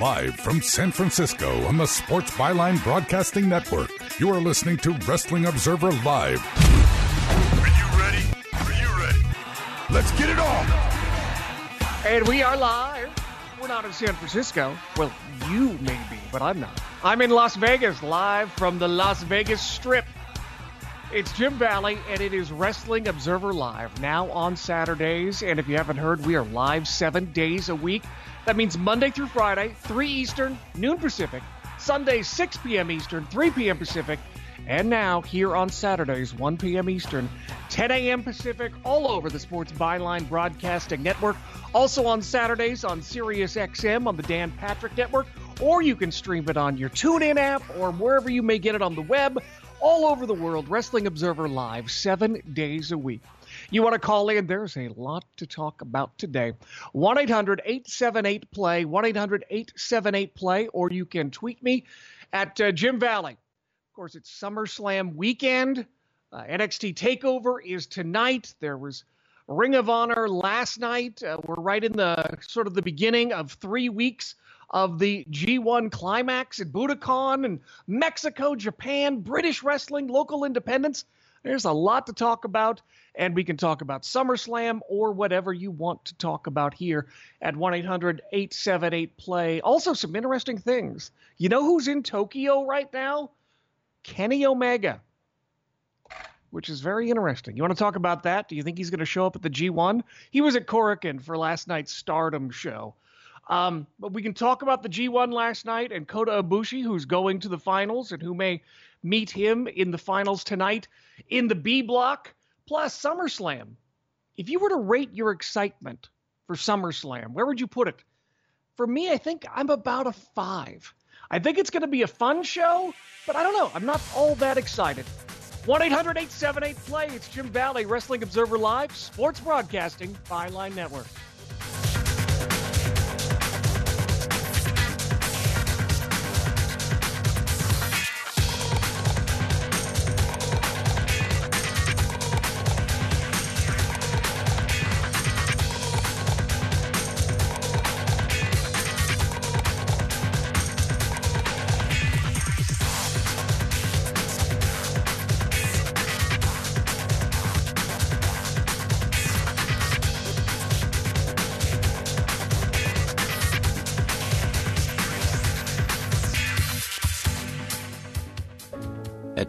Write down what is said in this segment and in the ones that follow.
Live from San Francisco on the Sports Byline Broadcasting Network, you are listening to Wrestling Observer Live. Are you ready? Are you ready? Let's get it on! And we are live. We're not in San Francisco. Well, you may be, but I'm not. I'm in Las Vegas, live from the Las Vegas Strip. It's Jim Valley, and it is Wrestling Observer Live now on Saturdays. And if you haven't heard, we are live seven days a week. That means Monday through Friday, 3 Eastern, noon Pacific, Sunday, 6 p.m. Eastern, 3 p.m. Pacific, and now here on Saturdays, 1 p.m. Eastern, 10 a.m. Pacific, all over the Sports Byline Broadcasting Network. Also on Saturdays on Sirius XM on the Dan Patrick Network, or you can stream it on your TuneIn app or wherever you may get it on the web. All over the world, Wrestling Observer Live, seven days a week. You want to call in? There's a lot to talk about today. 1 800 878 Play, 1 800 878 Play, or you can tweet me at uh, Jim Valley. Of course, it's SummerSlam weekend. Uh, NXT TakeOver is tonight. There was Ring of Honor last night. Uh, we're right in the sort of the beginning of three weeks of the G1 climax at Budokan and Mexico, Japan, British wrestling, local independence. There's a lot to talk about, and we can talk about SummerSlam or whatever you want to talk about here at 1 800 878 Play. Also, some interesting things. You know who's in Tokyo right now? Kenny Omega, which is very interesting. You want to talk about that? Do you think he's going to show up at the G1? He was at Korakuen for last night's Stardom show. Um, but we can talk about the G1 last night and Kota Ibushi, who's going to the finals and who may meet him in the finals tonight in the B block, plus SummerSlam. If you were to rate your excitement for SummerSlam, where would you put it? For me, I think I'm about a five. I think it's going to be a fun show, but I don't know. I'm not all that excited. 1 800 878 Play. It's Jim Valley, Wrestling Observer Live, Sports Broadcasting, Byline Network.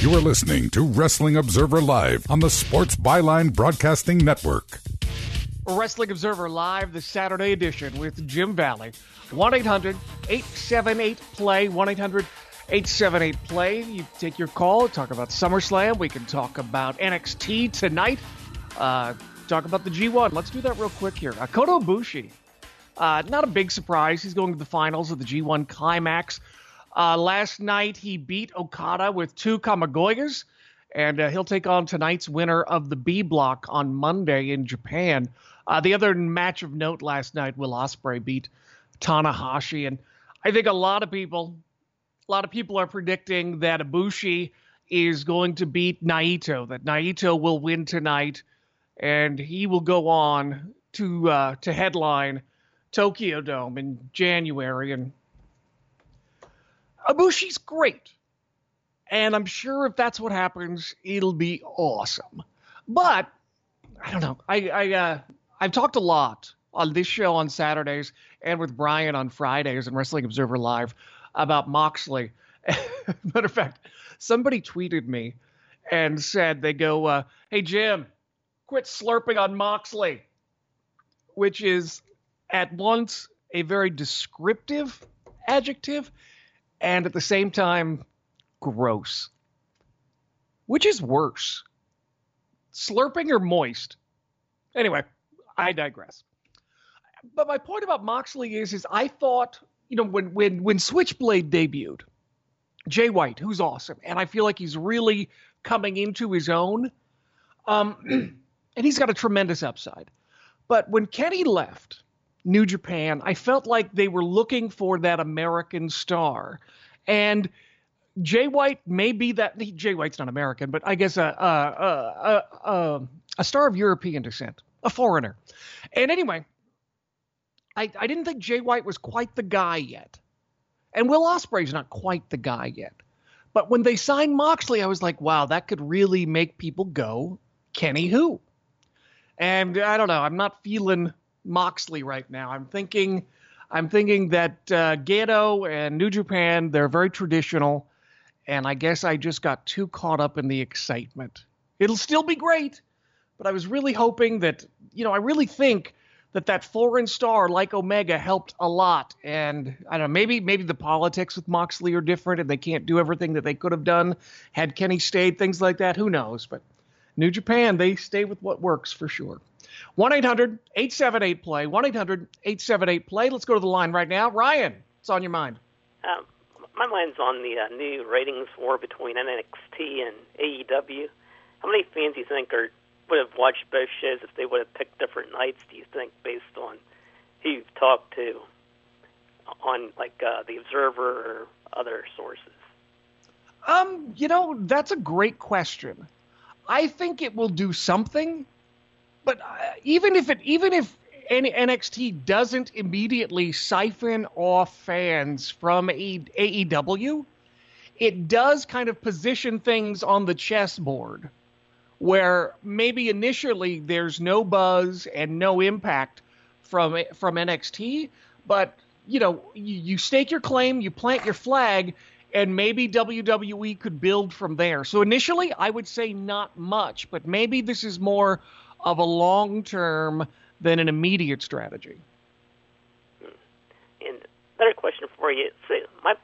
You are listening to Wrestling Observer Live on the Sports Byline Broadcasting Network. Wrestling Observer Live, the Saturday edition with Jim Valley. 1 800 878 Play. 1 800 878 Play. You take your call, talk about SummerSlam. We can talk about NXT tonight. Uh, talk about the G1. Let's do that real quick here. Uh, Bushi. Uh, not a big surprise. He's going to the finals of the G1 Climax. Uh, last night, he beat Okada with two Kamigoyes, and uh, he'll take on tonight's winner of the B block on Monday in Japan. Uh, the other match of note last night, Will Ospreay beat Tanahashi, and I think a lot of people, a lot of people are predicting that Ibushi is going to beat Naito. That Naito will win tonight, and he will go on to uh, to headline Tokyo Dome in January. And Ibushi's great, and I'm sure if that's what happens, it'll be awesome. But I don't know. I I uh, I've talked a lot on this show on Saturdays and with Bryan on Fridays and Wrestling Observer Live about Moxley. Matter of fact, somebody tweeted me and said they go, uh, "Hey Jim, quit slurping on Moxley," which is at once a very descriptive adjective and at the same time gross. Which is worse, slurping or moist? Anyway, I digress. But my point about Moxley is, is I thought, you know, when when when Switchblade debuted, Jay White, who's awesome, and I feel like he's really coming into his own, um, and he's got a tremendous upside. But when Kenny left New Japan, I felt like they were looking for that American star, and Jay White may be that. Jay White's not American, but I guess a a a, a, a star of European descent a foreigner. And anyway, I, I didn't think Jay White was quite the guy yet. And Will Ospreay's not quite the guy yet. But when they signed Moxley, I was like, wow, that could really make people go, Kenny who? And I don't know, I'm not feeling Moxley right now. I'm thinking I'm thinking that uh, Gedo and New Japan, they're very traditional. And I guess I just got too caught up in the excitement. It'll still be great, but I was really hoping that, you know, I really think that that foreign star like Omega helped a lot. And I don't know, maybe maybe the politics with Moxley are different and they can't do everything that they could have done had Kenny stayed, things like that. Who knows? But New Japan, they stay with what works for sure. 1 800 878 play. 1 800 878 play. Let's go to the line right now. Ryan, it's on your mind. Um, my mind's on the uh, new ratings war between NXT and AEW. How many fans do you think are would have watched both shows if they would have picked different nights? Do you think, based on who you've talked to on like uh, the Observer or other sources? Um, you know, that's a great question. I think it will do something, but uh, even if it, even if NXT doesn't immediately siphon off fans from AEW, it does kind of position things on the chessboard where maybe initially there's no buzz and no impact from from NXT, but you know, you, you stake your claim, you plant your flag, and maybe WWE could build from there. So initially, I would say not much, but maybe this is more of a long term than an immediate strategy. And better question for you. So my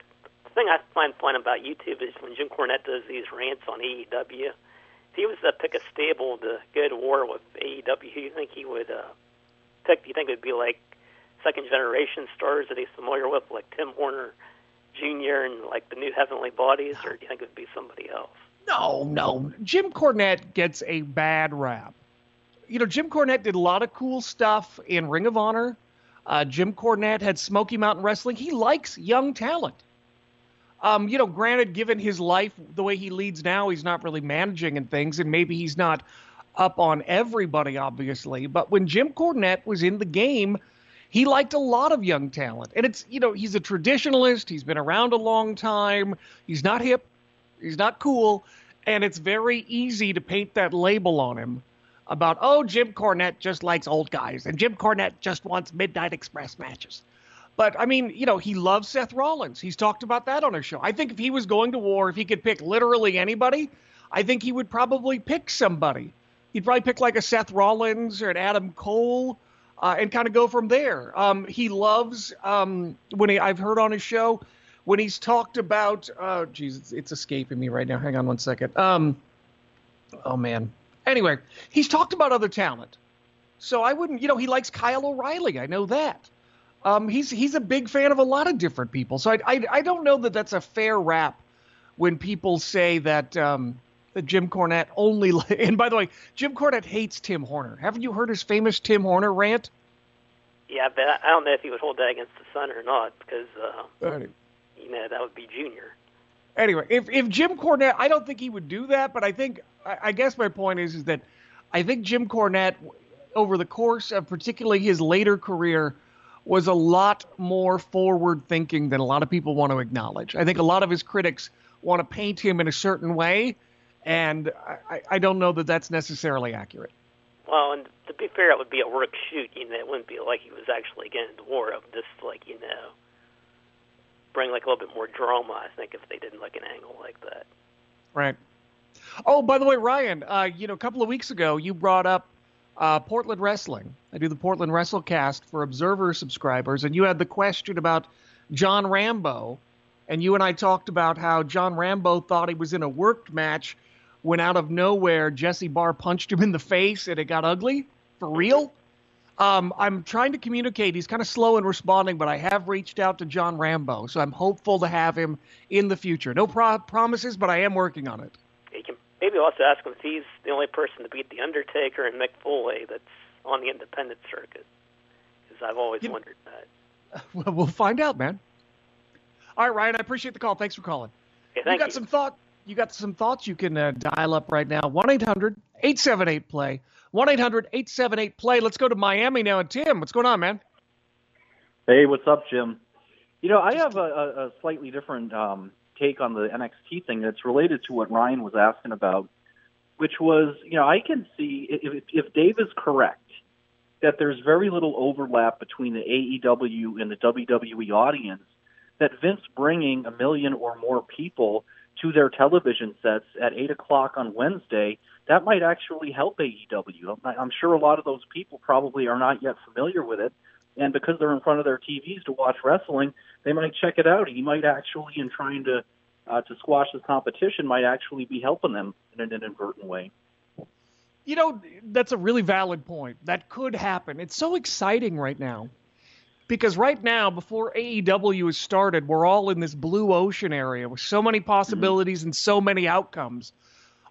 thing I find fun about YouTube is when Jim Cornette does these rants on AEW. If he was to pick a stable to go to war with AEW, who do you think he would uh, pick? Do you think it would be like second generation stars that he's familiar with, like Tim Horner Jr. and like the new Heavenly Bodies, or do you think it would be somebody else? No, no. Jim Cornette gets a bad rap you know, Jim Cornette did a lot of cool stuff in Ring of Honor. Uh, Jim Cornette had Smoky Mountain Wrestling. He likes young talent. Um, you know, granted, given his life the way he leads now, he's not really managing and things, and maybe he's not up on everybody, obviously. But when Jim Cornette was in the game, he liked a lot of young talent. And it's, you know, he's a traditionalist. He's been around a long time. He's not hip. He's not cool. And it's very easy to paint that label on him about, oh, Jim Cornette just likes old guys and Jim Cornette just wants Midnight Express matches. But I mean, you know, he loves Seth Rollins. He's talked about that on his show. I think if he was going to war, if he could pick literally anybody, I think he would probably pick somebody. He'd probably pick like a Seth Rollins or an Adam Cole uh, and kind of go from there. Um, he loves um, when he, I've heard on his show when he's talked about. Uh, geez, it's, it's escaping me right now. Hang on one second. Um, oh man, Anyway, he's talked about other talent. So I wouldn't, you know, he likes Kyle O'Reilly. I know that. Um, he's he's a big fan of a lot of different people. So I, I, I don't know that that's a fair rap when people say that um, that Jim Cornette only. And by the way, Jim Cornette hates Tim Horner. Haven't you heard his famous Tim Horner rant? Yeah, but I don't know if he would hold that against the son or not because uh, you know that would be Junior. Anyway, if if Jim Cornette, I don't think he would do that, but I think I, guess my point is is that I think Jim Cornette, over the course of particularly his later career, was a lot more forward thinking than a lot of people want to acknowledge. I think a lot of his critics want to paint him in a certain way, and I, I don't know that that's necessarily accurate. Well, and to be fair, it would be a work shoot. You know, it wouldn't be like he was actually getting to war. Of just like you know, bring like a little bit more drama. I think if they did like an angle like that. Right. Oh, by the way, Ryan, uh, you know, a couple of weeks ago, you brought up uh, Portland Wrestling. I do the Portland WrestleCast for Observer subscribers, and you had the question about John Rambo, and you and I talked about how John Rambo thought he was in a worked match when out of nowhere Jesse Barr punched him in the face and it got ugly for real. Um, I'm trying to communicate. He's kind of slow in responding, but I have reached out to John Rambo, so I'm hopeful to have him in the future. No pro- promises, but I am working on it. You can maybe also ask him if he's the only person to beat the Undertaker and Mick Foley that's on the independent circuit. Because I've always you wondered that. Well, we'll find out, man. All right, Ryan. I appreciate the call. Thanks for calling. Okay, you got you. some thought. You got some thoughts. You can uh, dial up right now. One 878 play. 1 800 878 play. Let's go to Miami now. And Tim, what's going on, man? Hey, what's up, Jim? You know, I have a, a slightly different um, take on the NXT thing that's related to what Ryan was asking about, which was, you know, I can see if, if Dave is correct that there's very little overlap between the AEW and the WWE audience, that Vince bringing a million or more people to their television sets at 8 o'clock on Wednesday, that might actually help AEW. I'm sure a lot of those people probably are not yet familiar with it. And because they're in front of their TVs to watch wrestling, they might check it out. He might actually, in trying to uh, to squash this competition, might actually be helping them in an inadvertent way. You know, that's a really valid point. That could happen. It's so exciting right now. because right now, before AEW has started, we're all in this blue ocean area with so many possibilities mm-hmm. and so many outcomes.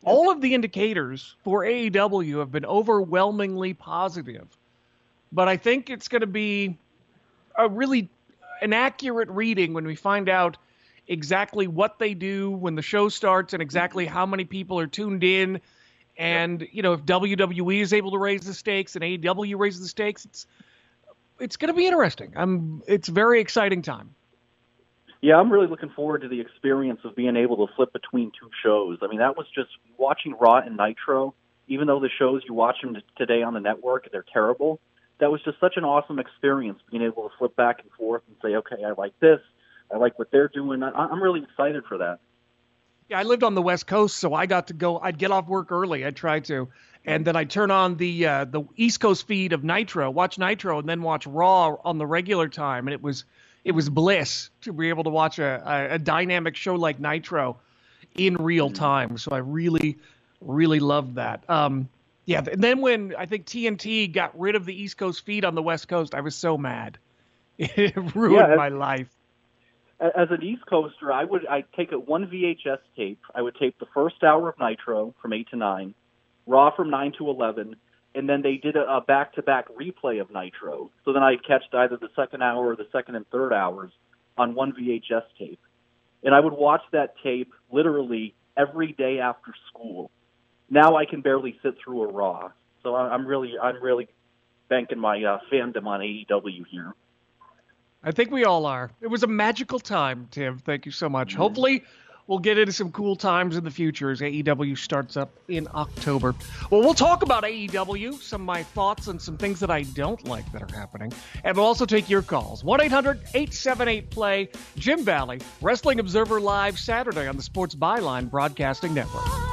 All of the indicators for AEW have been overwhelmingly positive. But I think it's going to be a really an accurate reading when we find out exactly what they do when the show starts and exactly how many people are tuned in. And you know, if WWE is able to raise the stakes and AEW raises the stakes, it's it's going to be interesting. I'm it's very exciting time. Yeah, I'm really looking forward to the experience of being able to flip between two shows. I mean, that was just watching Raw and Nitro. Even though the shows you watch them today on the network, they're terrible. That was just such an awesome experience being able to flip back and forth and say, okay, I like this, I like what they're doing. I, I'm really excited for that. Yeah, I lived on the West Coast, so I got to go. I'd get off work early. I'd try to, and then I'd turn on the uh, the East Coast feed of Nitro, watch Nitro, and then watch Raw on the regular time, and it was it was bliss to be able to watch a, a, a dynamic show like Nitro in real mm-hmm. time. So I really, really loved that. Um, yeah, and then when I think TNT got rid of the East Coast feed on the West Coast, I was so mad. It ruined yeah, my life. As an East Coaster, I would I take a one VHS tape. I would tape the first hour of Nitro from eight to nine, Raw from nine to eleven, and then they did a back to back replay of Nitro. So then I'd catch either the second hour or the second and third hours on one VHS tape. And I would watch that tape literally every day after school. Now I can barely sit through a Raw. So I'm really, I'm really banking my uh, fandom on AEW here. I think we all are. It was a magical time, Tim. Thank you so much. Mm-hmm. Hopefully, we'll get into some cool times in the future as AEW starts up in October. Well, we'll talk about AEW, some of my thoughts and some things that I don't like that are happening. And we'll also take your calls. 1 800 878 Play, Jim Valley, Wrestling Observer Live, Saturday on the Sports Byline Broadcasting Network.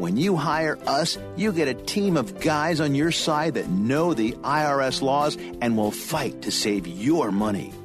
When you hire us, you get a team of guys on your side that know the IRS laws and will fight to save your money.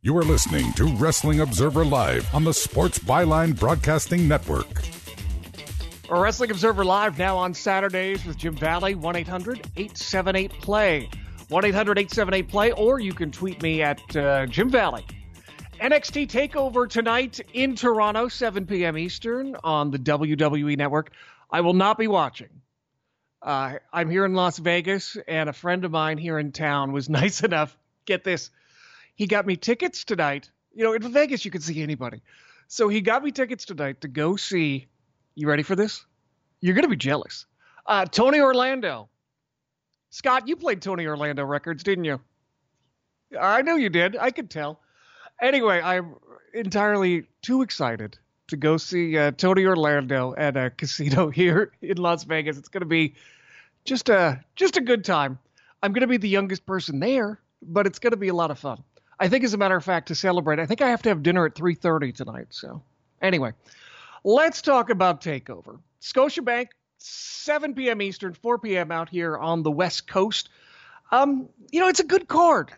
You are listening to Wrestling Observer Live on the Sports Byline Broadcasting Network. Wrestling Observer Live now on Saturdays with Jim Valley, 1 800 878 Play. 1 800 878 Play, or you can tweet me at uh, Jim Valley. NXT TakeOver tonight in Toronto, 7 p.m. Eastern on the WWE Network. I will not be watching. Uh, I'm here in Las Vegas, and a friend of mine here in town was nice enough. Get this. He got me tickets tonight. You know, in Vegas, you can see anybody. So he got me tickets tonight to go see. You ready for this? You're to be jealous. Uh, Tony Orlando. Scott, you played Tony Orlando records, didn't you? I know you did. I could tell. Anyway, I'm entirely too excited to go see uh, Tony Orlando at a casino here in Las Vegas. It's going to be just a just a good time. I'm going to be the youngest person there, but it's going to be a lot of fun. I think, as a matter of fact, to celebrate, I think I have to have dinner at 3:30 tonight. So, anyway, let's talk about Takeover. Scotiabank, 7 p.m. Eastern, 4 p.m. out here on the West Coast. Um, you know, it's a good card,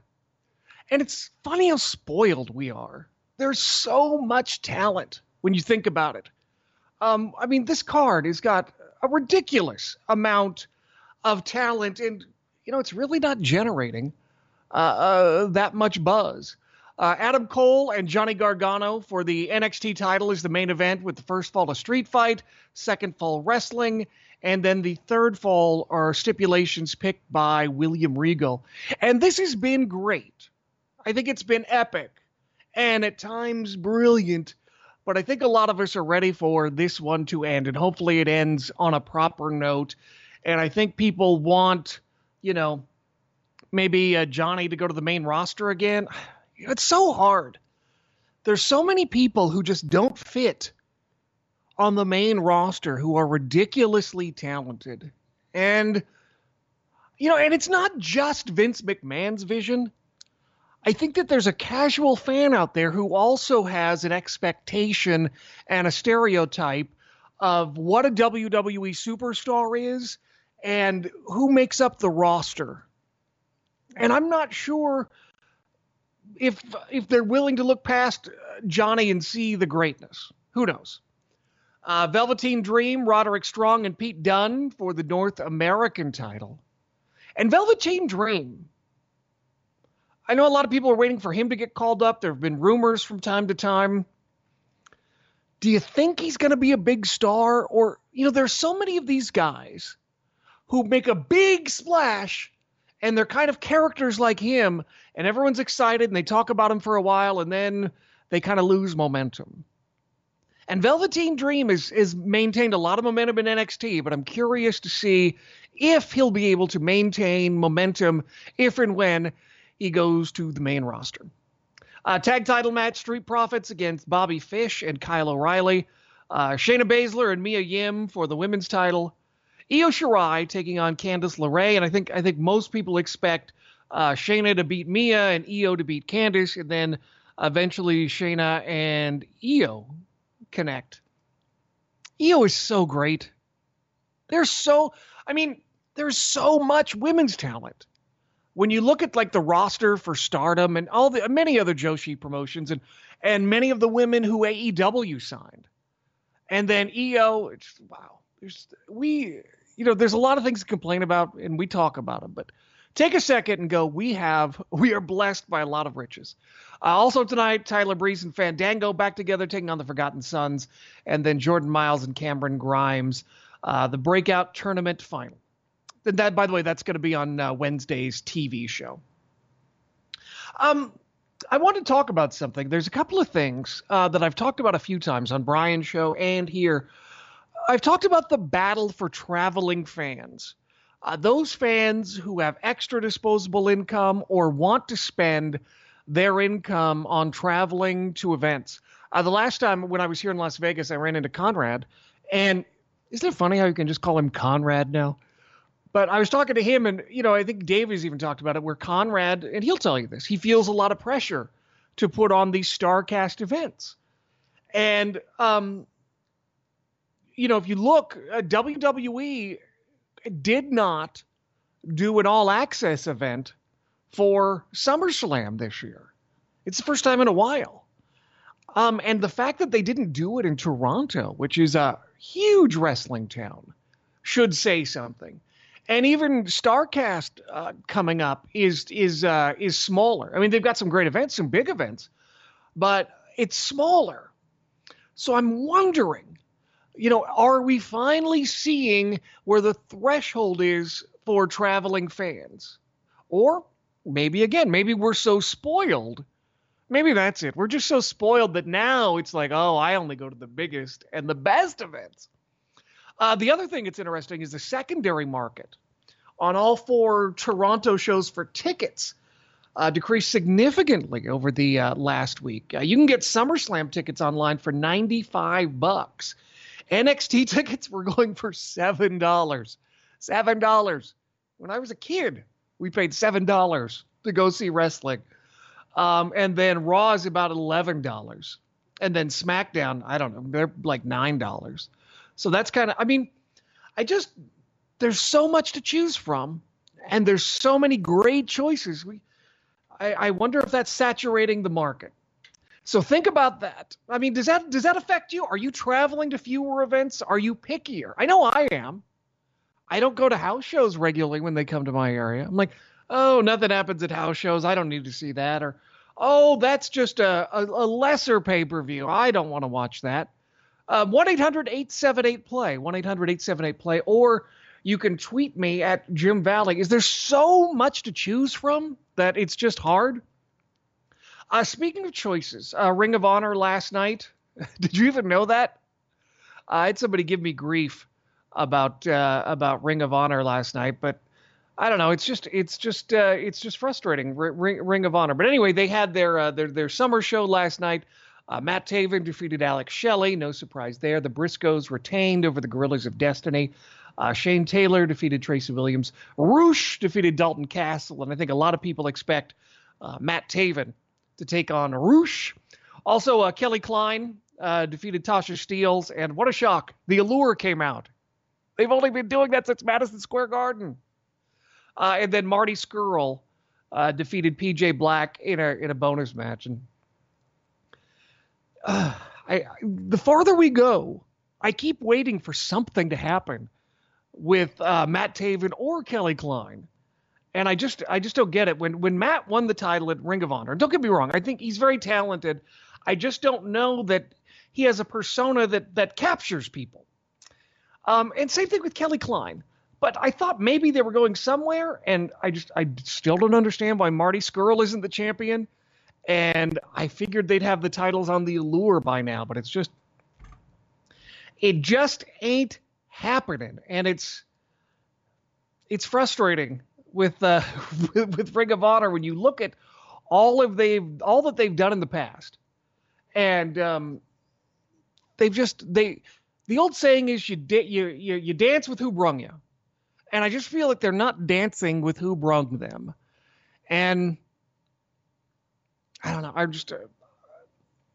and it's funny how spoiled we are. There's so much talent when you think about it. Um, I mean, this card has got a ridiculous amount of talent, and you know, it's really not generating uh, uh, that much buzz. Uh, Adam Cole and Johnny Gargano for the NXT title is the main event with the first fall of Street Fight, second fall Wrestling, and then the third fall are stipulations picked by William Regal. And this has been great. I think it's been epic and at times brilliant, but I think a lot of us are ready for this one to end, and hopefully it ends on a proper note. And I think people want, you know, maybe uh, Johnny to go to the main roster again. It's so hard. There's so many people who just don't fit on the main roster who are ridiculously talented. And, you know, and it's not just Vince McMahon's vision. I think that there's a casual fan out there who also has an expectation and a stereotype of what a WWE superstar is and who makes up the roster. And I'm not sure if if they're willing to look past Johnny and see the greatness. Who knows? Uh, Velveteen Dream, Roderick Strong, and Pete Dunne for the North American title. And Velveteen Dream, I know a lot of people are waiting for him to get called up. There have been rumors from time to time. Do you think he's going to be a big star? Or, you know, there's so many of these guys who make a big splash and they're kind of characters like him, and everyone's excited and they talk about him for a while and then they kind of lose momentum. And Velveteen Dream is is maintained a lot of momentum in NXT, but I'm curious to see if he'll be able to maintain momentum if and when he goes to the main roster. Uh, tag title match: Street Profits against Bobby Fish and Kyle O'Reilly. Uh, Shayna Baszler and Mia Yim for the women's title. Io Shirai taking on Candice LeRae, and I think I think most people expect uh, Shayna to beat Mia and Io to beat Candice, and then eventually Shayna and Io connect. Io is so great. There's so, I mean, there's so much women's talent. When you look at like the roster for Stardom and all the many other Joshi promotions and and many of the women who AEW signed, and then Io, it's wow. There's we, you know, there's a lot of things to complain about, and we talk about them, but take a second and go. We have we are blessed by a lot of riches. Uh, also tonight, Tyler Breeze and Fandango back together, taking on the Forgotten Sons, and then Jordan Myles and Cameron Grimes, uh, the breakout tournament final. That, by the way, that's going to be on uh, Wednesday's TV show. Um, I want to talk about something. There's a couple of things uh, that I've talked about a few times on Bryan's show and here. I've talked about the battle for traveling fans. Uh, those fans who have extra disposable income or want to spend their income on traveling to events. Uh, the last time when I was here in Las Vegas, I ran into Conrad, and isn't it funny how you can just call him Conrad now? But I was talking to him, and you know, I think Dave has even talked about it. Where Conrad, and he'll tell you this, he feels a lot of pressure to put on these Starcast events, and um, you know, if you look, uh, WWE did not do an all access event for SummerSlam this year. It's the first time in a while. Um, and the fact that they didn't do it in Toronto, which is a huge wrestling town, should say something. And even Starcast uh, coming up is is uh, is smaller. I mean, they've got some great events, some big events, but it's smaller. So I'm wondering, you know, are we finally seeing where the threshold is for traveling fans? Or maybe again, maybe we're so spoiled. Maybe that's it. We're just so spoiled that now it's like, oh, I only go to the biggest and the best events. Uh, the other thing that's interesting is the secondary market on all four Toronto shows for tickets uh, decreased significantly over the uh, last week. Uh, you can get SummerSlam tickets online for 95 bucks. NXT tickets were going for seven dollars. Seven dollars. When I was a kid, we paid seven dollars to go see wrestling. Um, and then Raw is about eleven dollars, and then SmackDown, I don't know, they're like nine dollars. So that's kind of, I mean, I just there's so much to choose from, and there's so many great choices. We, I, I wonder if that's saturating the market. So think about that. I mean, does that does that affect you? Are you traveling to fewer events? Are you pickier? I know I am. I don't go to house shows regularly when they come to my area. I'm like, oh, nothing happens at house shows. I don't need to see that. Or, oh, that's just a, a, a lesser pay per view. I don't want to watch that. Uh, 1 800 878 play, 1 800 878 play, or you can tweet me at Jim Valley. Is there so much to choose from that it's just hard? Uh, speaking of choices, uh, Ring of Honor last night. Did you even know that? I had somebody give me grief about uh, about Ring of Honor last night, but I don't know. It's just it's just uh, it's just frustrating. Ring, Ring of Honor. But anyway, they had their uh, their their summer show last night. Uh, Matt Taven defeated Alex Shelley. No surprise there. The Briscoes retained over the Guerrillas of Destiny. Uh, Shane Taylor defeated Tracy Williams. Rush defeated Dalton Castle, and I think a lot of people expect uh, Matt Taven to take on Rush. Also, uh, Kelly Klein uh, defeated Tasha Steelz, and what a shock! The Allure came out. They've only been doing that since Madison Square Garden. Uh, and then Marty Scurll uh, defeated PJ Black in a in a bonus match. And uh, I, the farther we go, I keep waiting for something to happen with uh, Matt Taven or Kelly Klein. And I just I just don't get it. When when Matt won the title at Ring of Honor, don't get me wrong, I think he's very talented. I just don't know that he has a persona that that captures people. Um, and same thing with Kelly Klein. But I thought maybe they were going somewhere, and I just I still don't understand why Marty Scurll isn't the champion. And I figured they'd have the titles on the allure by now, but it's just it just ain't happening, and it's it's frustrating with uh, with, with Ring of Honor when you look at all of they've all that they've done in the past, and um, they've just they the old saying is you, da- you you you dance with who brung you, and I just feel like they're not dancing with who brung them, and I don't know. I just uh,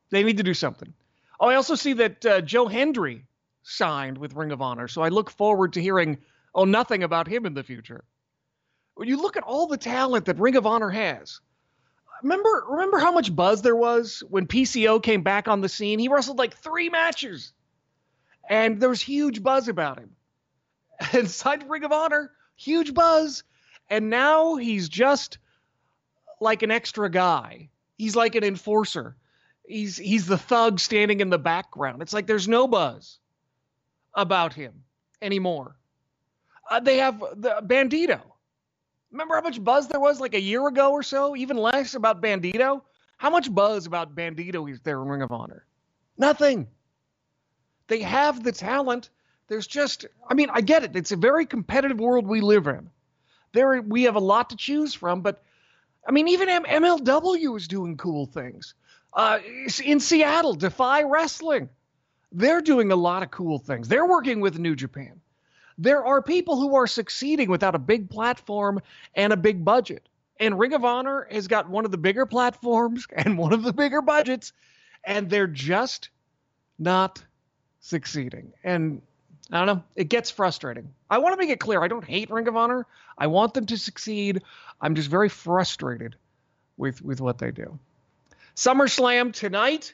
they need to do something. Oh, I also see that uh, Joe Hendry signed with Ring of Honor, so I look forward to hearing oh nothing about him in the future when you look at all the talent that Ring of Honor has, remember remember how much buzz there was when PCO came back on the scene? He wrestled like three matches, and there was huge buzz about him. And signed Ring of Honor, huge buzz, and now he's just like an extra guy. He's like an enforcer. He's he's the thug standing in the background. It's like there's no buzz about him anymore. Uh, they have the Bandito Remember how much buzz there was like a year ago or so, even less about Bandito? How much buzz about Bandito is there in Ring of Honor? Nothing. They have the talent There's just, I mean, I get it. It's a very competitive world we live in. There, we have a lot to choose from, but I mean, even M- MLW is doing cool things. Uh, in Seattle, Defy Wrestling, they're doing a lot of cool things. They're working with New Japan. There are people who are succeeding without a big platform and a big budget. And Ring of Honor has got one of the bigger platforms and one of the bigger budgets, and they're just not succeeding. And I don't know, it gets frustrating. I want to make it clear I don't hate Ring of Honor. I want them to succeed. I'm just very frustrated with with what they do. SummerSlam tonight.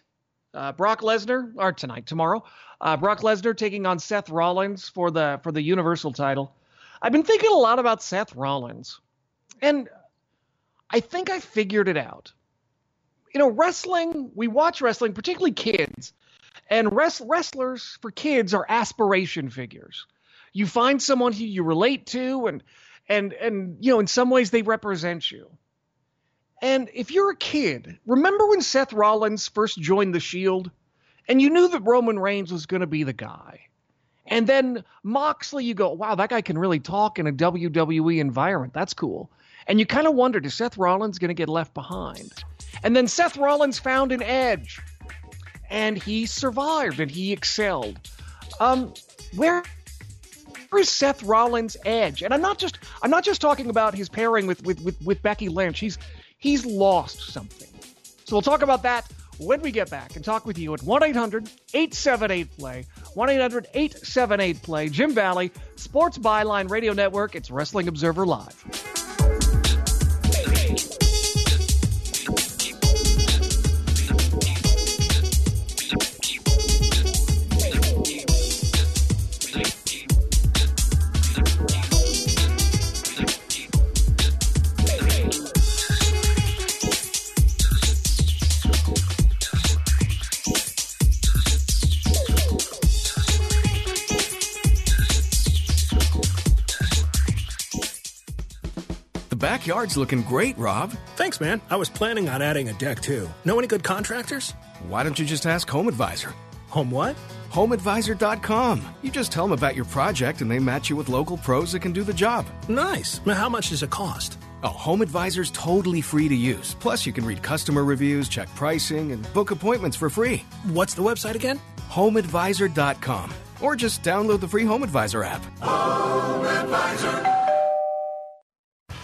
Uh, Brock Lesnar, or tonight, tomorrow. Uh, Brock Lesnar taking on Seth Rollins for the for the Universal title. I've been thinking a lot about Seth Rollins, and I think I figured it out. You know, wrestling. We watch wrestling, particularly kids, and rest, wrestlers for kids are aspiration figures. You find someone who you relate to, and and and you know, in some ways they represent you. And if you're a kid, remember when Seth Rollins first joined the Shield and you knew that Roman Reigns was going to be the guy. And then Moxley, you go, wow, that guy can really talk in a WWE environment. That's cool. And you kind of wondered, is Seth Rollins going to get left behind? And then Seth Rollins found an edge and he survived and he excelled. Um, where is Seth Rollins' edge? And I'm not just I'm not just talking about his pairing with with with, with Becky Lynch. He's he's lost something. So we'll talk about that when we get back and talk with you at 1 800 878 Play. 1 800 878 Play. Jim Valley, Sports Byline Radio Network. It's Wrestling Observer Live. Backyard's looking great, Rob. Thanks, man. I was planning on adding a deck too. Know any good contractors? Why don't you just ask Home Advisor? Home what? HomeAdvisor.com. You just tell them about your project and they match you with local pros that can do the job. Nice. Now, how much does it cost? Oh, Home Advisor's totally free to use. Plus, you can read customer reviews, check pricing, and book appointments for free. What's the website again? HomeAdvisor.com. Or just download the free Home Advisor app. Home Advisor.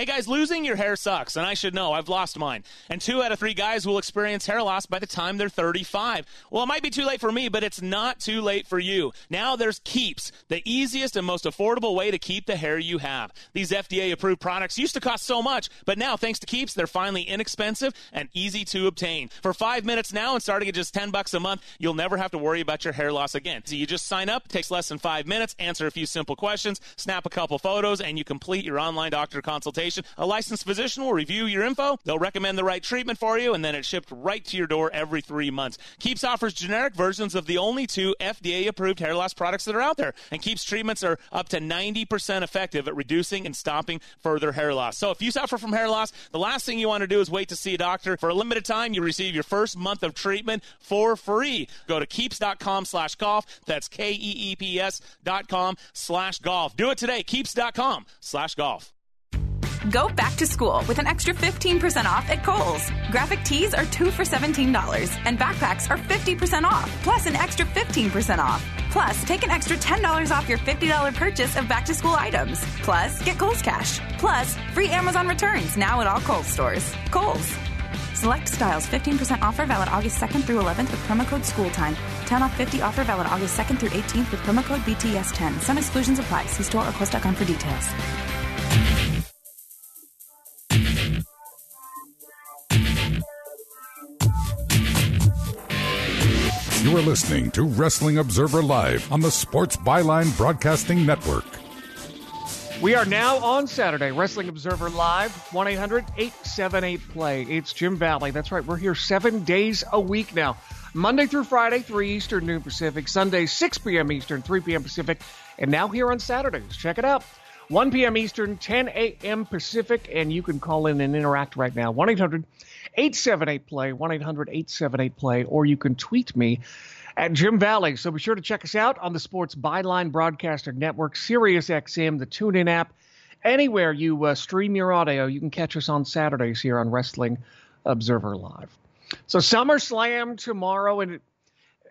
Hey guys, losing your hair sucks, and I should know. I've lost mine. And two out of three guys will experience hair loss by the time they're 35. Well, it might be too late for me, but it's not too late for you. Now there's Keeps, the easiest and most affordable way to keep the hair you have. These FDA approved products used to cost so much, but now thanks to Keeps, they're finally inexpensive and easy to obtain. For five minutes now and starting at just 10 bucks a month, you'll never have to worry about your hair loss again. So you just sign up, takes less than five minutes, answer a few simple questions, snap a couple photos, and you complete your online doctor consultation a licensed physician will review your info. They'll recommend the right treatment for you, and then it's shipped right to your door every three months. Keeps offers generic versions of the only two FDA approved hair loss products that are out there. And Keeps treatments are up to 90% effective at reducing and stopping further hair loss. So if you suffer from hair loss, the last thing you want to do is wait to see a doctor. For a limited time, you receive your first month of treatment for free. Go to keeps.com slash golf. That's K-E-E-P-S dot com slash golf. Do it today. Keeps.com slash golf. Go back to school with an extra 15% off at Kohl's. Graphic tees are 2 for $17 and backpacks are 50% off, plus an extra 15% off. Plus, take an extra $10 off your $50 purchase of back to school items. Plus, get Kohl's Cash. Plus, free Amazon returns now at all Kohl's stores. Kohl's. Select styles 15% offer valid August 2nd through 11th with promo code SCHOOLTIME. 10 off 50 offer valid August 2nd through 18th with promo code BTS10. Some exclusions apply. See store or Kohl's.com for details. You are listening to Wrestling Observer Live on the Sports Byline Broadcasting Network. We are now on Saturday, Wrestling Observer Live, 1 800 878 Play. It's Jim Valley. That's right, we're here seven days a week now. Monday through Friday, 3 Eastern, noon Pacific. Sunday, 6 p.m. Eastern, 3 p.m. Pacific. And now here on Saturdays. Check it out. 1 p.m. Eastern, 10 a.m. Pacific. And you can call in and interact right now. 1 800 878 Play, 1 800 878 Play. Or you can tweet me at Jim Valley. So be sure to check us out on the Sports Byline Broadcaster Network, Sirius XM, the TuneIn app. Anywhere you uh, stream your audio, you can catch us on Saturdays here on Wrestling Observer Live. So SummerSlam tomorrow, and it,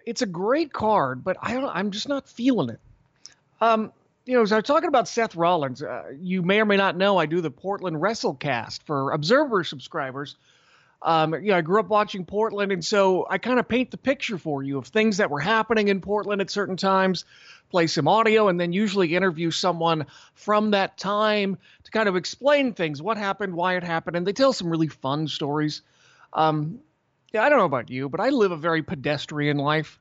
it's a great card, but I don't. I'm just not feeling it. Um, you know, as I was talking about Seth Rollins, uh, you may or may not know I do the Portland WrestleCast for Observer subscribers. Um, you know, I grew up watching Portland, and so I kind of paint the picture for you of things that were happening in Portland at certain times, play some audio, and then usually interview someone from that time to kind of explain things, what happened, why it happened, and they tell some really fun stories. Um, yeah, I don't know about you, but I live a very pedestrian life.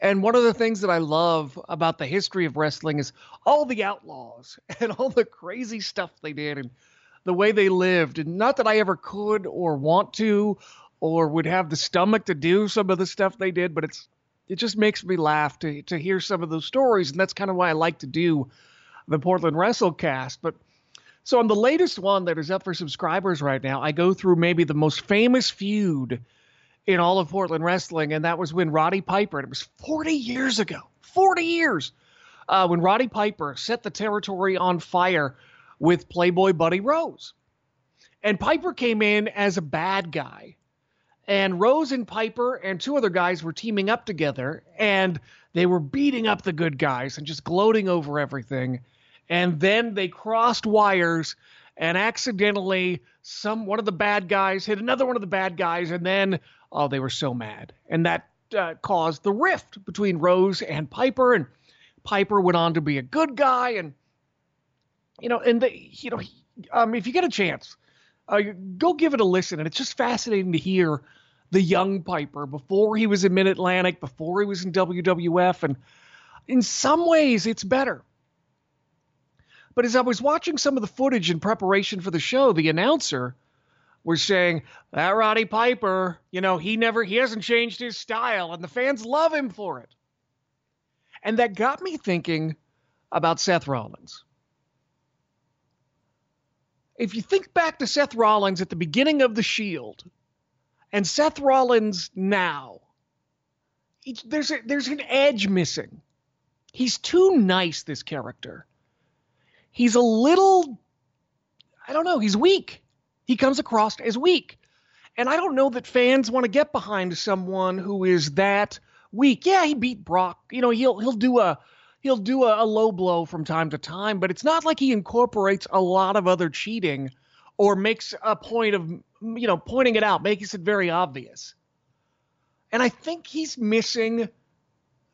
And one of the things that I love about the history of wrestling is all the outlaws and all the crazy stuff they did and the way they lived. And not that I ever could or want to or would have the stomach to do some of the stuff they did, but it's it just makes me laugh to to hear some of those stories, and that's kind of why I like to do the Portland WrestleCast. But so on the latest one that is up for subscribers right now, I go through maybe the most famous feud in all of Portland wrestling, and that was when Roddy Piper, and it was 40 years ago, 40 years, uh, when Roddy Piper set the territory on fire with Playboy Buddy Rose. And Piper came in as a bad guy. And Rose and Piper and two other guys were teaming up together, and they were beating up the good guys and just gloating over everything. And then they crossed wires and accidentally some one of the bad guys hit another one of the bad guys and then oh they were so mad and that uh, caused the rift between Rose and Piper and Piper went on to be a good guy and you know and they you know um, if you get a chance uh, go give it a listen and it's just fascinating to hear the young Piper before he was in Mid Atlantic before he was in WWF and in some ways it's better but as I was watching some of the footage in preparation for the show, the announcer was saying, that Roddy Piper, you know, he never, he hasn't changed his style, and the fans love him for it. And that got me thinking about Seth Rollins. If you think back to Seth Rollins at the beginning of The Shield and Seth Rollins now, there's, a, there's an edge missing. He's too nice, this character he's a little I don't know, he's weak. He comes across as weak. And I don't know that fans want to get behind someone who is that weak. Yeah, he beat Brock. You know, he'll he'll do a he'll do a, a low blow from time to time, but it's not like he incorporates a lot of other cheating or makes a point of you know pointing it out, makes it very obvious. And I think he's missing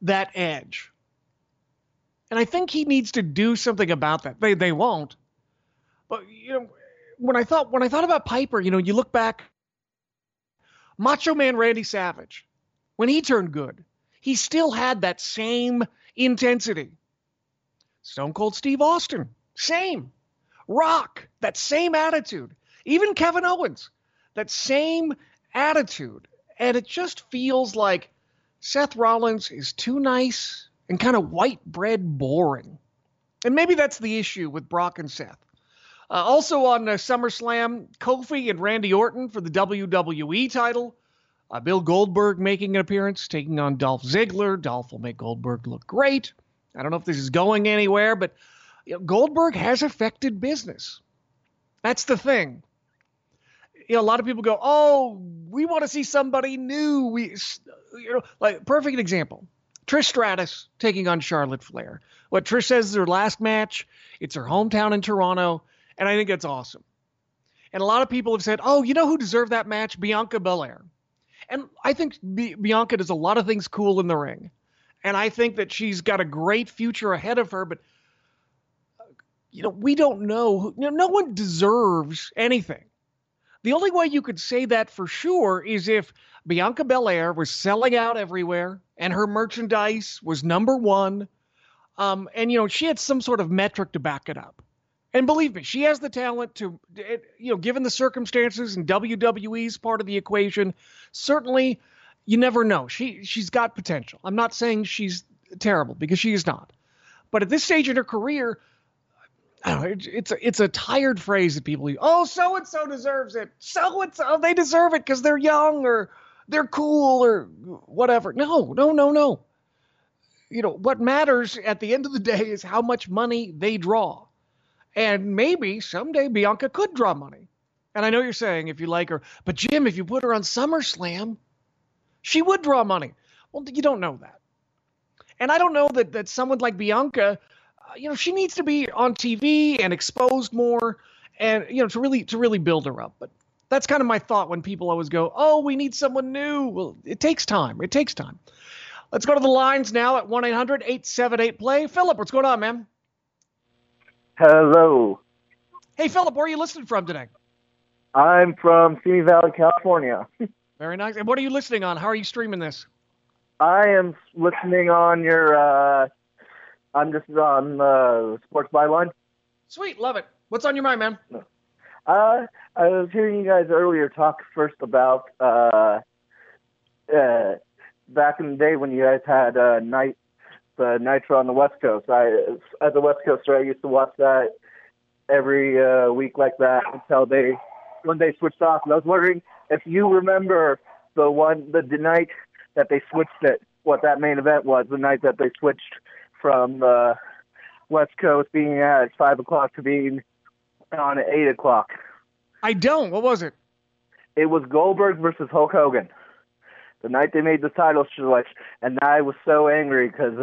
that edge. And I think he needs to do something about that. They they won't. But you know, when I thought when I thought about Piper, you know, you look back Macho Man Randy Savage, when he turned good, he still had that same intensity. Stone Cold Steve Austin, same. Rock, that same attitude. Even Kevin Owens, that same attitude. And it just feels like Seth Rollins is too nice and kind of white bread boring. And maybe that's the issue with Brock and Seth. Uh, also on uh, SummerSlam, Kofi and Randy Orton for the WWE title. Uh, Bill Goldberg making an appearance, taking on Dolph Ziggler. Dolph will make Goldberg look great. I don't know if this is going anywhere, but you know, Goldberg has affected business. That's the thing. You know, a lot of people go, "Oh, we want to see somebody new." We, you know, like perfect example. Trish Stratus taking on Charlotte Flair. What Trish says is her last match. It's her hometown in Toronto, and I think that's awesome. And a lot of people have said, "Oh, you know who deserved that match? Bianca Belair." And I think B- Bianca does a lot of things cool in the ring, and I think that she's got a great future ahead of her. But you know, we don't know. You know, no one deserves anything. The only way you could say that for sure is if Bianca Belair was selling out everywhere and her merchandise was number one. Um, and, you know, she had some sort of metric to back it up. And believe me, she has the talent to, you know, given the circumstances and WWE's part of the equation, certainly you never know. She she's got potential. I'm not saying she's terrible because she is not. But at this stage in her career, know, it's a, it's a tired phrase that people use. Oh, so and so deserves it. So and so they deserve it because they're young or they're cool or whatever. No, no, no, no. You know what matters at the end of the day is how much money they draw. And maybe someday Bianca could draw money. And I know you're saying if you like her, but Jim, if you put her on SummerSlam, she would draw money. Well, you don't know that. And I don't know that, that someone like Bianca, uh, you know, she needs to be on TV and exposed more and, you know, to really, to really build her up. But that's kind of my thought when people always go, oh, we need someone new. Well, it takes time. It takes time. Let's go to the lines now at 1 800 878 play. Philip, what's going on, man? Hello. Hey, Philip, where are you listening from today? I'm from Simi Valley, California. Very nice. And what are you listening on? How are you streaming this? I am listening on your. uh I'm just on uh, Sports Byline. Sweet, love it. What's on your mind, man? Uh, I was hearing you guys earlier talk first about uh, uh, back in the day when you guys had uh, night the Nitro on the West Coast. I, as a West Coaster, I used to watch that every uh, week like that until they when they switched off. And I was wondering if you remember the one the, the night that they switched it, what that main event was, the night that they switched from the West Coast being at five o'clock to being on at eight o'clock. I don't. What was it? It was Goldberg versus Hulk Hogan the night they made the title selection, and I was so angry because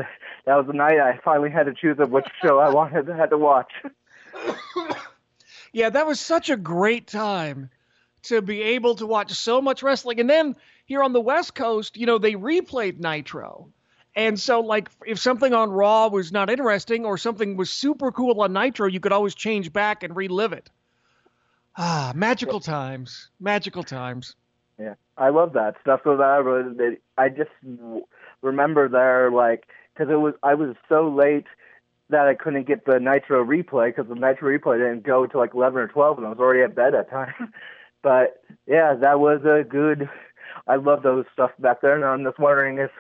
that was the night I finally had to choose which show I wanted had to watch. yeah, that was such a great time to be able to watch so much wrestling, and then here on the West Coast, you know, they replayed Nitro. And so, like, if something on Raw was not interesting or something was super cool on Nitro, you could always change back and relive it. Ah, magical times. Magical times. I love that stuff. So that I just remember there, like, because it was I was so late that I couldn't get the Nitro replay because the Nitro replay didn't go to like eleven or twelve, and I was already at bed at time. but yeah, that was a good. I love those stuff back there, and I'm just wondering if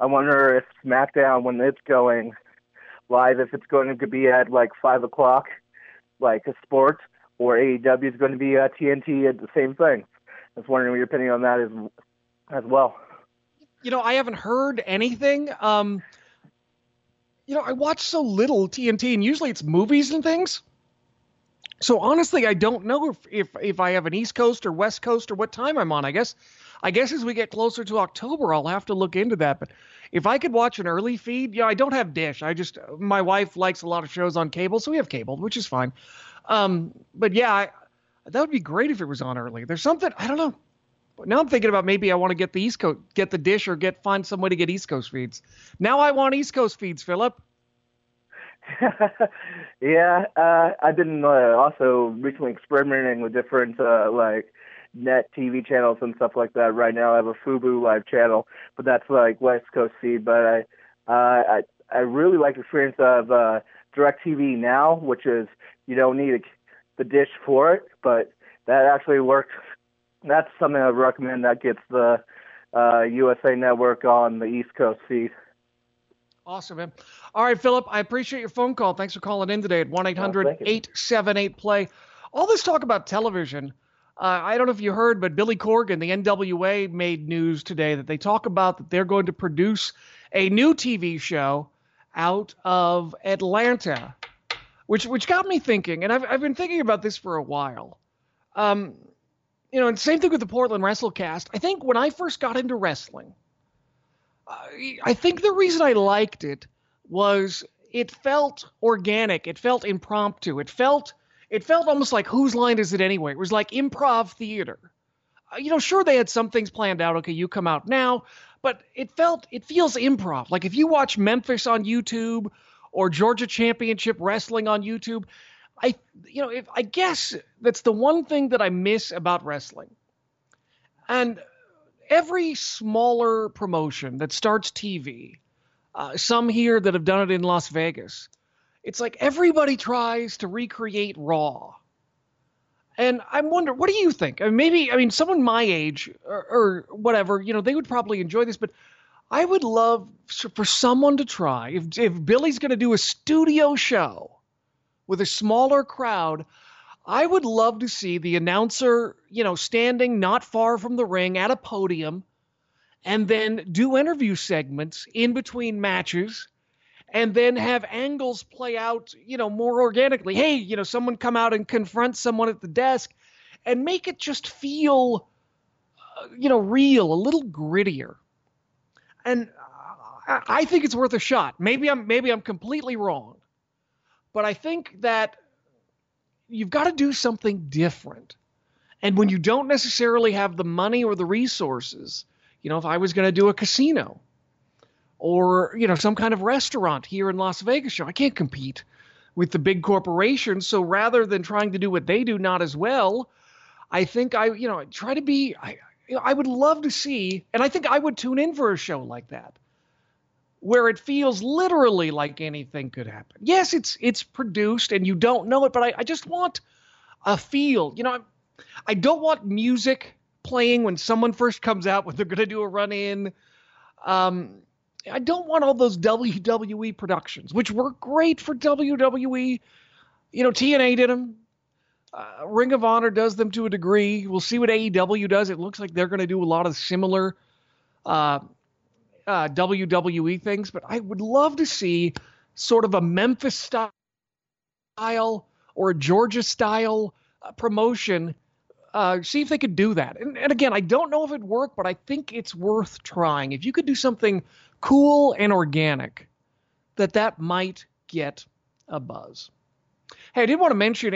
I wonder if SmackDown when it's going live, if it's going to be at like five o'clock, like a sport, or AEW is going to be at TNT at the same thing. I was wondering what your opinion on that is as well. You know, I haven't heard anything. Um, you know, I watch so little TNT, and usually it's movies and things. So honestly, I don't know if, if if I have an East Coast or West Coast or what time I'm on. I guess I guess as we get closer to October, I'll have to look into that. But if I could watch an early feed, yeah, I don't have Dish. I just my wife likes a lot of shows on cable, so we have cable, which is fine. Um, but yeah, I, that would be great if it was on early. There's something I don't know. Now I'm thinking about maybe I want to get the East Coast, get the dish, or get find some way to get East Coast feeds. Now I want East Coast feeds, Philip. yeah, uh, I've been uh, also recently experimenting with different uh, like net TV channels and stuff like that. Right now, I have a Fubo live channel, but that's like West Coast feed. But I, uh, I, I really like the experience of uh, TV now, which is you don't need a the dish for it, but that actually works. That's something I recommend that gets the uh, USA Network on the East Coast feed. Awesome, man. All right, Philip, I appreciate your phone call. Thanks for calling in today at 1 800 878 play. All this talk about television. Uh, I don't know if you heard, but Billy Corgan, the NWA, made news today that they talk about that they're going to produce a new TV show out of Atlanta which which got me thinking, and I've I've been thinking about this for a while. Um, you know, and same thing with the Portland WrestleCast. I think when I first got into wrestling, I, I think the reason I liked it was it felt organic. It felt impromptu. It felt it felt almost like whose line is it anyway? It was like improv theater. Uh, you know, sure they had some things planned out. Okay, you come out now, but it felt it feels improv. Like if you watch Memphis on YouTube or Georgia Championship Wrestling on YouTube, I you know, if I guess that's the one thing that I miss about wrestling. And every smaller promotion that starts TV, uh, some here that have done it in Las Vegas, it's like everybody tries to recreate Raw. And I'm wondering, what do you think? I mean, maybe, I mean, someone my age or, or whatever, you know, they would probably enjoy this, but I would love for someone to try. If, if Billy's going to do a studio show with a smaller crowd, I would love to see the announcer, you know, standing not far from the ring at a podium and then do interview segments in between matches and then have angles play out, you know, more organically. Hey, you know, someone come out and confront someone at the desk and make it just feel, uh, you know, real, a little grittier. And I think it's worth a shot. Maybe I'm maybe I'm completely wrong, but I think that you've got to do something different. And when you don't necessarily have the money or the resources, you know, if I was going to do a casino, or you know some kind of restaurant here in Las Vegas show. I can't compete with the big corporations. So rather than trying to do what they do not as well, I think I you know try to be. I you know, I would love to see, and I think I would tune in for a show like that, where it feels literally like anything could happen. Yes, it's it's produced and you don't know it, but I, I just want a feel. You know, I, I don't want music playing when someone first comes out when they're going to do a run in. Um, I don't want all those WWE productions, which were great for WWE. You know, TNA did them. Uh, Ring of Honor does them to a degree. We'll see what AEW does. It looks like they're going to do a lot of similar uh, uh, WWE things, but I would love to see sort of a Memphis style or a Georgia style uh, promotion. Uh, see if they could do that. And, and again, I don't know if it worked, but I think it's worth trying. If you could do something cool and organic, that that might get a buzz. Hey, I did want to mention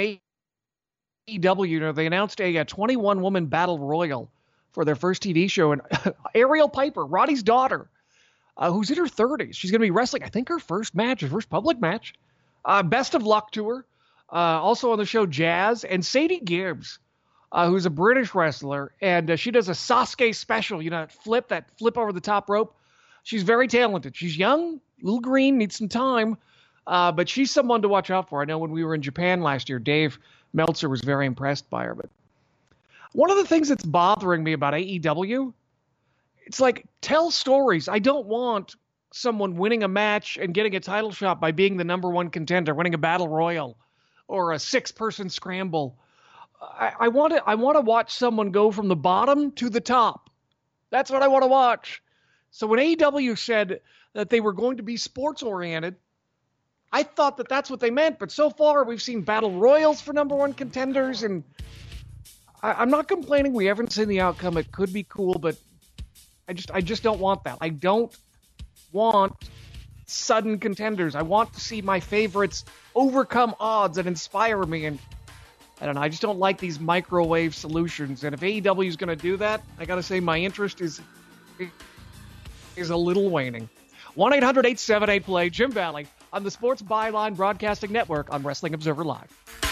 AEW. They announced a, a 21 woman battle royal for their first TV show, and Ariel Piper, Roddy's daughter, uh, who's in her 30s, she's going to be wrestling. I think her first match, her first public match. Uh, best of luck to her. Uh, also on the show, Jazz and Sadie Gibbs, uh, who's a British wrestler, and uh, she does a Sasuke special. You know, that flip, that flip over the top rope. She's very talented. She's young, little green, needs some time, uh, but she's someone to watch out for. I know when we were in Japan last year, Dave Meltzer was very impressed by her. But one of the things that's bothering me about AEW, it's like tell stories. I don't want someone winning a match and getting a title shot by being the number one contender, winning a battle royal or a six-person scramble. I, I want to I want to watch someone go from the bottom to the top. That's what I want to watch. So when AEW said that they were going to be sports oriented, I thought that that's what they meant. But so far, we've seen battle royals for number one contenders, and I, am not complaining. We haven't seen the outcome. It could be cool, but I just I just don't want that. I don't want sudden contenders. I want to see my favorites overcome odds and inspire me. And I don't know. I just don't like these microwave solutions. And if AEW is going to do that, I got to say my interest is is a little waning. 1 800 878 Play, Jim Valley, on the Sports Byline Broadcasting Network on Wrestling Observer Live.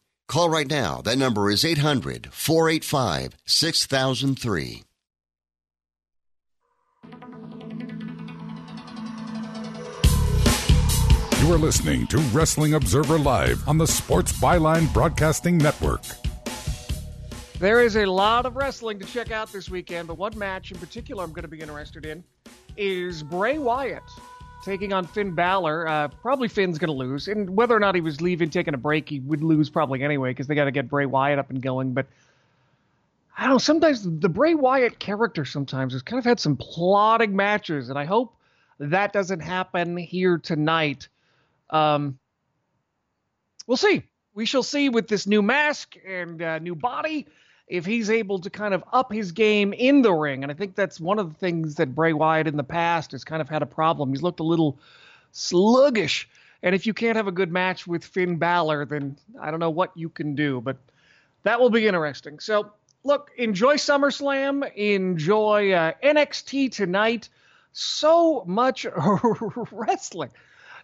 Call right now. That number is 800 485 6003. You are listening to Wrestling Observer Live on the Sports Byline Broadcasting Network. There is a lot of wrestling to check out this weekend, but one match in particular I'm going to be interested in is Bray Wyatt taking on Finn Balor. Uh, probably Finn's going to lose, and whether or not he was leaving, taking a break, he would lose probably anyway because they got to get Bray Wyatt up and going. But I don't know. Sometimes the Bray Wyatt character sometimes has kind of had some plotting matches, and I hope that doesn't happen here tonight. Um, we'll see. We shall see with this new mask and uh, new body if he's able to kind of up his game in the ring. And I think that's one of the things that Bray Wyatt in the past has kind of had a problem. He's looked a little sluggish. And if you can't have a good match with Finn Balor, then I don't know what you can do. But that will be interesting. So, look, enjoy SummerSlam. Enjoy uh, NXT tonight. So much wrestling.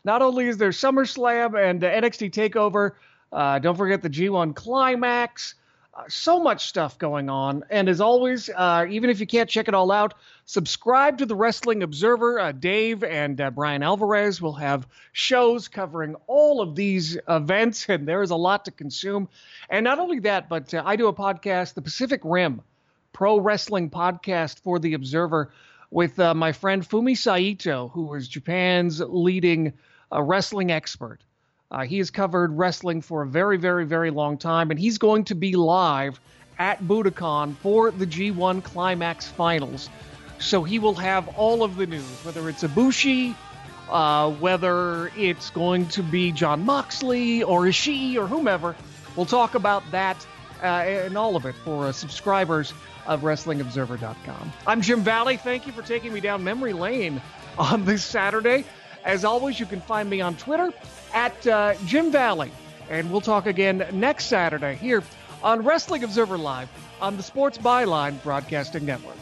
Not only is there SummerSlam and uh, NXT TakeOver, uh, don't forget the G1 Climax. Uh, so much stuff going on. And as always, uh, even if you can't check it all out, subscribe to the Wrestling Observer. Uh, Dave and uh, Bryan Alvarez will have shows covering all of these events, and there is a lot to consume. And not only that, but uh, I do a podcast, the Pacific Rim Pro Wrestling Podcast for the Observer, with uh, my friend Fumi Saito, who is Japan's leading wrestling expert. Uh, he has covered wrestling for a very, very, very long time, and he's going to be live at Budokan for the G1 Climax Finals. So he will have all of the news, whether it's Ibushi, uh, whether it's going to be Jon Moxley or Ishii or whomever. We'll talk about that uh, and all of it for uh, subscribers of WrestlingObserver.com. I'm Jim Valley. Thank you for taking me down memory lane on this Saturday. As always, you can find me on Twitter at uh, Jim Valley. And we'll talk again next Saturday here on Wrestling Observer Live on the Sports Byline Broadcasting Network.